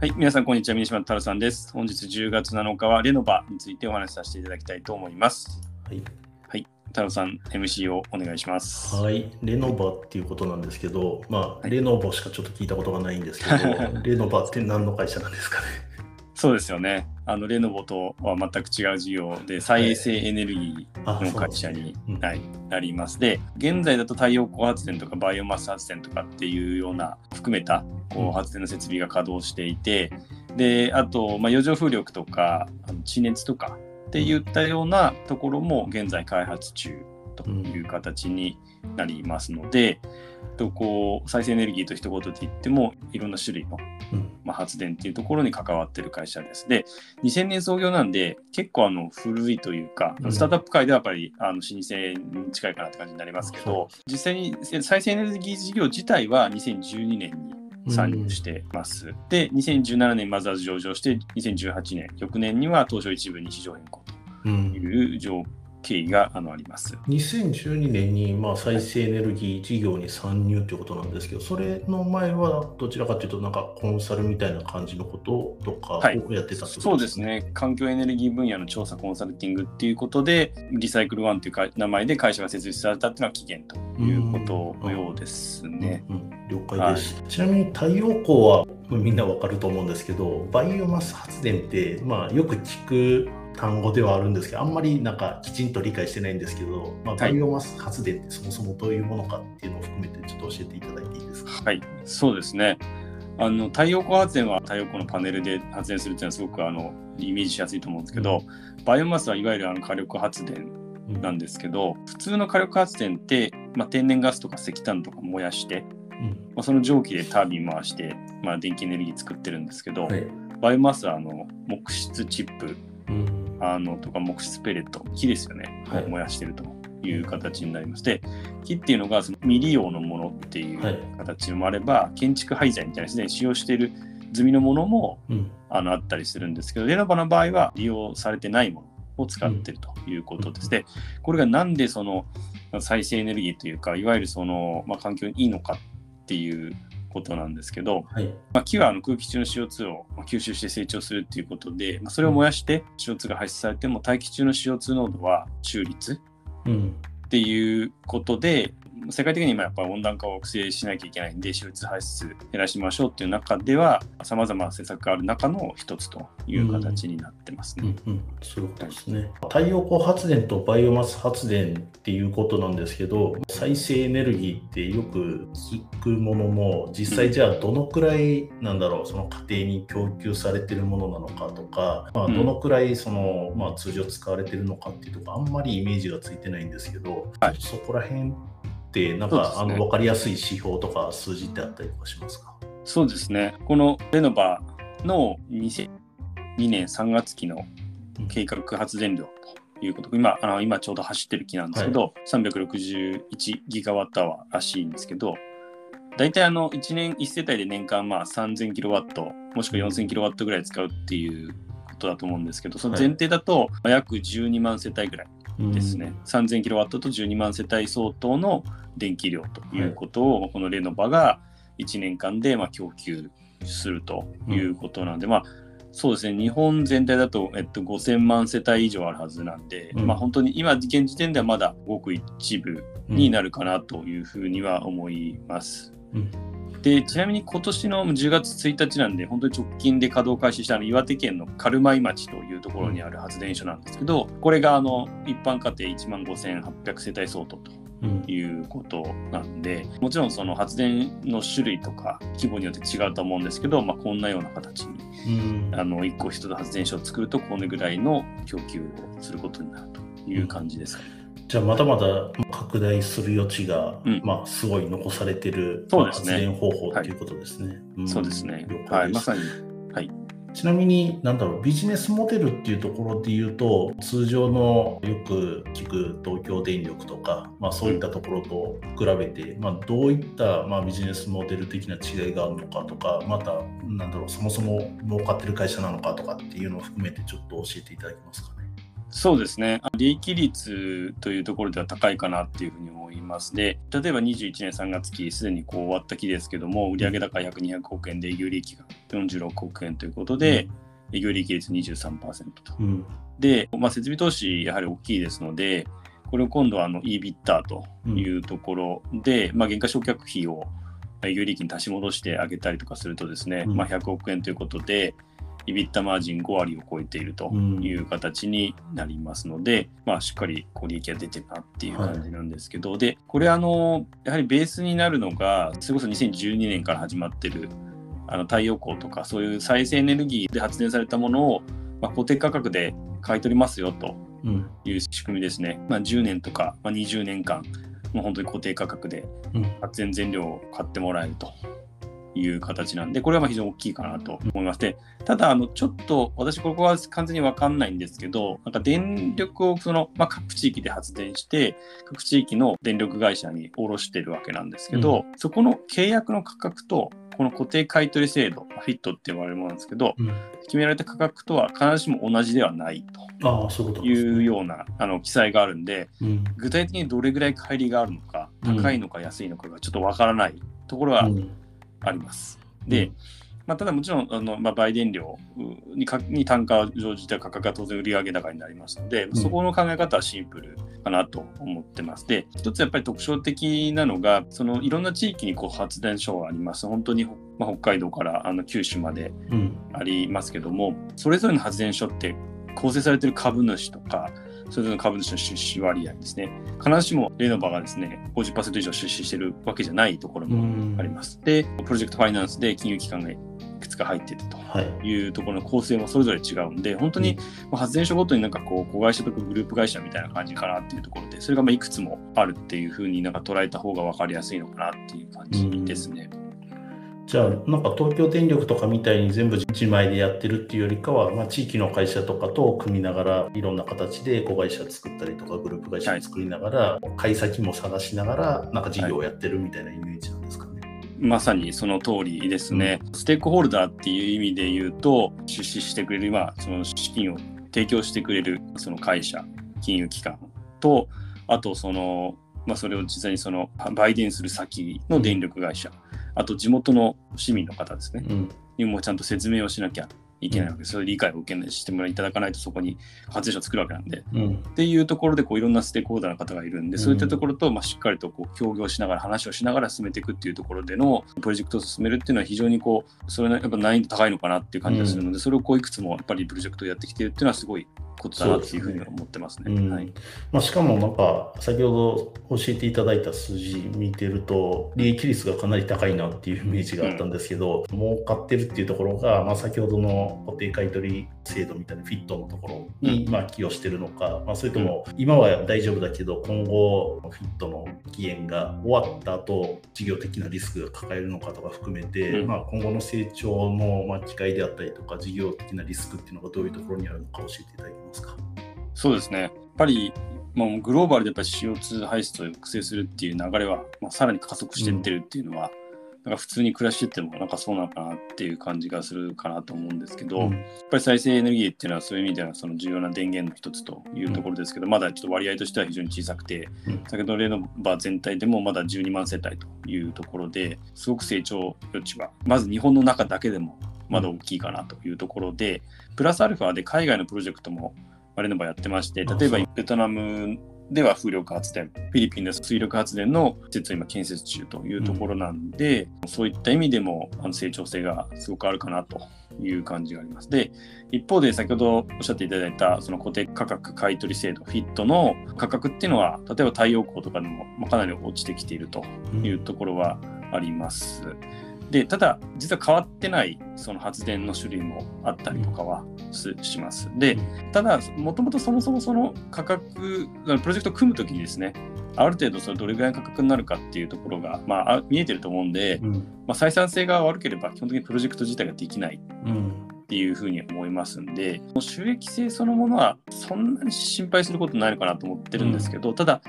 はい、皆さん、こんにちは。三島太郎さんです。本日10月7日はレノバについてお話しさせていただきたいと思います。はい、はい、太郎さん、MC をお願いします。はい、レノバっていうことなんですけど、まあ、はいレノボしかちょっと聞いたことがないんですけど、レノバって何の会社なんですかね？そうですよね。あのレノボとは全く違う事業で、再生エネルギあーの会社になります。で、現在だと太陽光発電とかバイオマス発電とかっていうような含めたこう発電の設備が稼働していて、で、あと、まあ、余剰風力とか地熱とかっていったようなところも現在開発中という形になりますので、とこう再生エネルギーと一言で言ってもいろんな種類の、うん。まあ、発電っていうところに関わってる会社です。で2000年創業なんで結構あの古いというか、うん。スタートアップ界ではやっぱりあの老舗に近いかなって感じになりますけど実際に再生エネルギー事業自体は2012年に参入してます。で2017年マザーズ上場して2018年翌年には東証一部に市場変更うん。という上経緯があのあります。2012年にまあ再生エネルギー事業に参入ということなんですけど、それの前はどちらかというと、なんかコンサルみたいな感じのこととかはいをやってたってことそうです。ね環境エネルギー分野の調査コンサルティングっていうことでリサイクルワンというか名前で会社が設立されたっていうのは起源ということのようですね。うんうん了解です、ちなみに太陽光はみんなわかると思うんですけどバイオマス発電って、まあ、よく聞く単語ではあるんですけどあんまりなんかきちんと理解してないんですけど、まあ、はい。バイオマス発電ってそもそもどういうものかっていうのを含めてちょっと教えていただいていいですか？はい、そうですね。あの太陽光発電は太陽光のパネルで発電するっていうのはすごくあのイメージしやすいと思うんですけど、バイオマスはいわゆるあの火力発電なんですけど、普通の火力発電って、まあ、天然ガスとか石炭とか燃やして、うん。まあ、その蒸気でタービン回して、まあ、電気エネルギー作ってるんですけど、はい。バイオマスはあの木質チップうんあのとか木質ペレット。木ですよね、はい。燃やしてるという形になりまして。木っていうのがその未利用のものっていはい。う形もあれば、建築廃材みたいなすでに使用している済みのものもうん。あのあったりするんですけどレノバの場合は利用されてないものを使ってるということです。でこれがなんでその再生エネルギーというかいわゆるその、まあ、環境にいいのかっていうことなんですけど、はい。まあ、木はあの空気中の CO2 をまあ吸収して成長するっていうことで、まあ、それを燃やして CO2 が排出されても大気中の CO2 濃度は中立うん。っていうことで世界的に今やっぱり温暖化を抑制しなきゃいけないんで CO2 排出減らしましょうっていう中ではさまざまな施策がある中の一つという形になってますね。うんうん、そういうことですね。太陽光発電とバイオマス発電っていうことなんですけど、再生エネルギーってよく聞くものも、実際じゃあどのくらいなんだろう、その家庭に供給されてるものなのかとか、まあ、うんどのくらいその、まあ、通常使われてるのかっていうとこあんまりイメージがついてないんですけど、はいそこら辺なんか、ね。あの分かりやすい指標とか数字ってあったりとかしますか？そうですね。このレノバの2002年3月期の計画発電量ということ。今あの今ちょうど走ってる期なんですけど、361ギガワットアワーらしいんですけど大体あの1年1世帯で年間まあ3000キロワットもしくは4000キロワットぐらい使うっていうことだと思うんですけどその前提だとまあ約12万世帯ぐらいですね、3000キロワットと12万世帯相当の電気量ということを、このレノバが1年間でまあ供給するということなんで、まあそうですね。日本全体だと、えっと、5000万世帯以上あるはずなんで、うん。まあ本当に今現時点ではまだごく一部になる。るかなというふうには思います。うんでちなみに今年の10月1日なんで本当に直近で稼働開始したあの岩手県の軽米町というところにある発電所なんですけどこれがあの一般家庭1万5800世帯相当とうんいうことなんでもちろんその発電の種類とか規模によって違うと思うんですけど、まあ、こんなような形にうんあの1個一つ発電所を作るとこれぐらいの供給をすることになるという感じですかね。じゃあまだまだ拡大する余地が、うんまあすごい残されてる、そうですねまあ発電方法っていうことですね。んそうですね了。はい、まさに。ちなみに、なんだろう、ビジネスモデルっていうところで言うと、通常のよく聞く東京電力とか、まあ、そういったところと比べて、まあ、どういった、まあ、ビジネスモデル的な違いがあるのかとか、また、なんだろう、そもそも儲かってる会社なのかとかっていうのを含めて、ちょっと教えていただけますかね。そうですね。利益率というところでは高いかなっていうふうに思いますで、例えば21年3月期、すでにこう終わった期ですけども、売上高約200億円で営業利益が46億円ということで、営業利益率23%と。うん。で、まあ、設備投資やはり大きいですので、これを今度はあの EBITDA というところで、まあ、減価償却費を営業利益に足し戻してあげたりとかするとですね、うんまあ、100億円ということで、EBITDA マージン5割を超えているという形になりますので、まあ、しっかりこう利益が出てるなっていう感じなんですけど、で、これあの、やはりベースになるのが、それこそ2012年から始まってるあの太陽光とかそういう再生エネルギーで発電されたものを、まあ、固定価格で買い取りますよとうん。いう仕組みですね。まあ、10年とか、まあ、20年間、もう本当に固定価格でうん。発電全量を買ってもらえるという形なんで、これはまあ非常に大きいかなと思いまして、ただ、あのちょっと私、ここは完全に分かんないんですけど、なんか電力をその、まあ、各地域で発電して、各地域の電力会社に卸してるわけなんですけど、そこの契約の価格と、この固定買取制度、フィットって呼ばれるものなんですけど、うん。決められた価格とは必ずしも同じではないと。いうようなあの記載があるんで、うん。具体的にどれぐらい乖離があるのか、うん高いのか安いのかがちょっとわからないところはうんあります。で、まあ、ただもちろんあの、まあ、売電量にかに単価を乗じた価格が当然売上高になりますので、んそこの考え方はシンプルかなと思ってます。で、一つやっぱり特徴的なのが、そのいろんな地域にこう発電所があります。本当に、まあ、北海道からあの九州までうん。ありますけども、それぞれの発電所って構成されている株主とか、それぞれの株主の出資割合ですね。必ずしもレノバがですね、50%以上出資しているわけじゃないところうもん。あります。で、プロジェクトファイナンスで金融機関がいくつか入っているとはい。いうところの構成もそれぞれ違うんで、本当にまあ発電所ごとになんかこう、子会社とかグループ会社みたいな感じかなっていうところで、それがまあいくつもあるっていうふうになんか捉えた方が分かりやすいのかなっていう感じですね。じゃあ、なんか東京電力とかみたいに全部自前でやってるっていうよりかは、まあ、地域の会社とかと組みながら、いろんな形で子会社作ったりとか、グループ会社作りながら、買い先も探しながら、なんか事業をやってるみたいなイメージなんですかね。まさにその通りですね。ステークホルダーっていう意味で言うと、出資してくれる、まあ、その資金を提供してくれるその会社、金融機関と、あとその、まあ、それを実際にその売電する先の電力会社、あと地元の市民の方ですね、うん。にもちゃんと説明をしなきゃいけないわけです。それ理解を受けないしてもらいただかないとそこに発電所を作るわけなんで。うん。っていうところでこういろんなステークホルダーの方がいるんで、うんそういったところとまあしっかりとこう協業しながら話をしながら進めていくっていうところでのプロジェクトを進めるっていうのは非常にこうそれはやっぱ難易度高いのかなっていう感じがするので、それをこういくつもやっぱりプロジェクトをやってきてるっていうのはすごいことだなっていうふうに思ってますね。うんはい、まあ、しかもなんか先ほど教えていただいた数字見てると利益率がかなり高いなっていうイメージがあったんですけど、儲かってるっていうところが、まあ、先ほどの固定買取制度みたいなフィットのところにまあ寄与してるのか、まあ、それとも今は大丈夫だけど今後フィットの期限が終わった後事業的なリスクが抱えるのかとか含めて、うんまあ、今後の成長のまあ機会であったりとか事業的なリスクっていうのがどういうところにあるのか教えていただけますか？そうですね。やっぱりもうグローバルでやっぱり CO2 排出を抑制するっていう流れは、まあ、さらに加速していってるっていうのは、なんか普通に暮らしててもなんかそうなのかなっていう感じがするかなと思うんですけど、うん。やっぱり再生エネルギーっていうのはそういう意味ではその重要な電源の一つというところですけど、まだちょっと割合としては非常に小さくて、うん。先ほどレノバ全体でもまだ12万世帯というところですごく成長余地はまず日本の中だけでもまだ大きいかなというところで、プラスアルファで海外のプロジェクトもまあレノバやってましてあ例えばベトナムでは風力発電、フィリピンでは水力発電の施設を今建設中というところなんで、そういった意味でもあの成長性がすごくあるかなという感じがあります。で、一方で先ほどおっしゃっていただいたその固定価格買取制度、フィットの価格っていうのは、例えば太陽光とかでもかなり落ちてきているというところはあります。で、ただ、実は変わってないその発電の種類もあったりとかはすします。で、ただ、もともとそもそもその価格、プロジェクトを組むときにですね、ある程度それどれぐらいの価格になるかっていうところが、まあ、あ見えてると思うんで、うん。まあ、採算性が悪ければ基本的にプロジェクト自体ができないうん。っていうふうに思いますんで、収益性そのものはそんなに心配することないのかなと思ってるんですけど、ただ、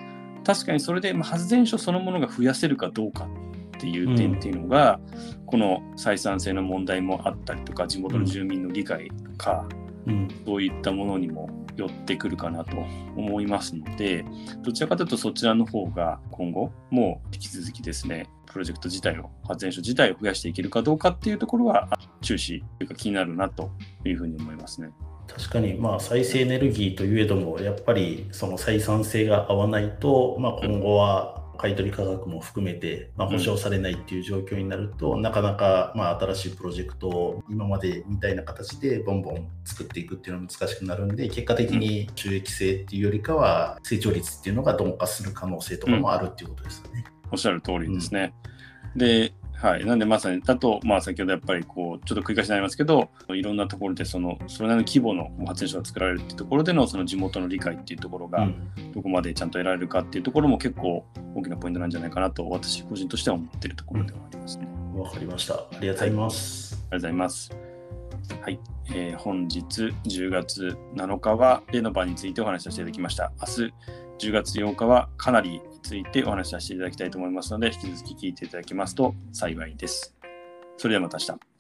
確かにそれでまあ発電所そのものが増やせるかどうかっていう点っていうのが、この採算性の問題もあったりとか、地元の住民の理解とか、うんそういったものにも寄ってくるかなと思いますので、どちらかというとそちらの方が今後も引き続きですね、プロジェクト自体を、発電所自体を増やしていけるかどうかっていうところは注視というか気になるなというふうに思いますね。確かに、まあ、再生エネルギーといえども、やっぱりその採算性が合わないと、まあ、今後は買取価格も含めて、まあ、保証されないっていう状況になると、うん、なかなか、まあ、新しいプロジェクトを今までみたいな形でボンボン作っていくっていうのは難しくなるんで、結果的に収益性っていうよりかは、成長率っていうのが鈍化する可能性とかもあるっていうことですよね。うん、おっしゃる通りですね。で、はい、なんでまさにだと、まあ、先ほどやっぱりこうちょっと繰り返しになりますけどいろんなところでそのそれなりの規模の発電所が作られるっていうところでのその地元の理解っていうところがどこまでちゃんと得られるかっていうところも結構大きなポイントなんじゃないかなと私個人としては思っているところではありますね。わ、かりました。ありがとうございます。はい、ありがとうございます。はい、えー、本日10月7日はレノバについてお話しさせていただきました。明日10月8日はかなりについてお話しさせていただきたいと思いますので、引き続き聞いていただけますと幸いです。それではまた明日。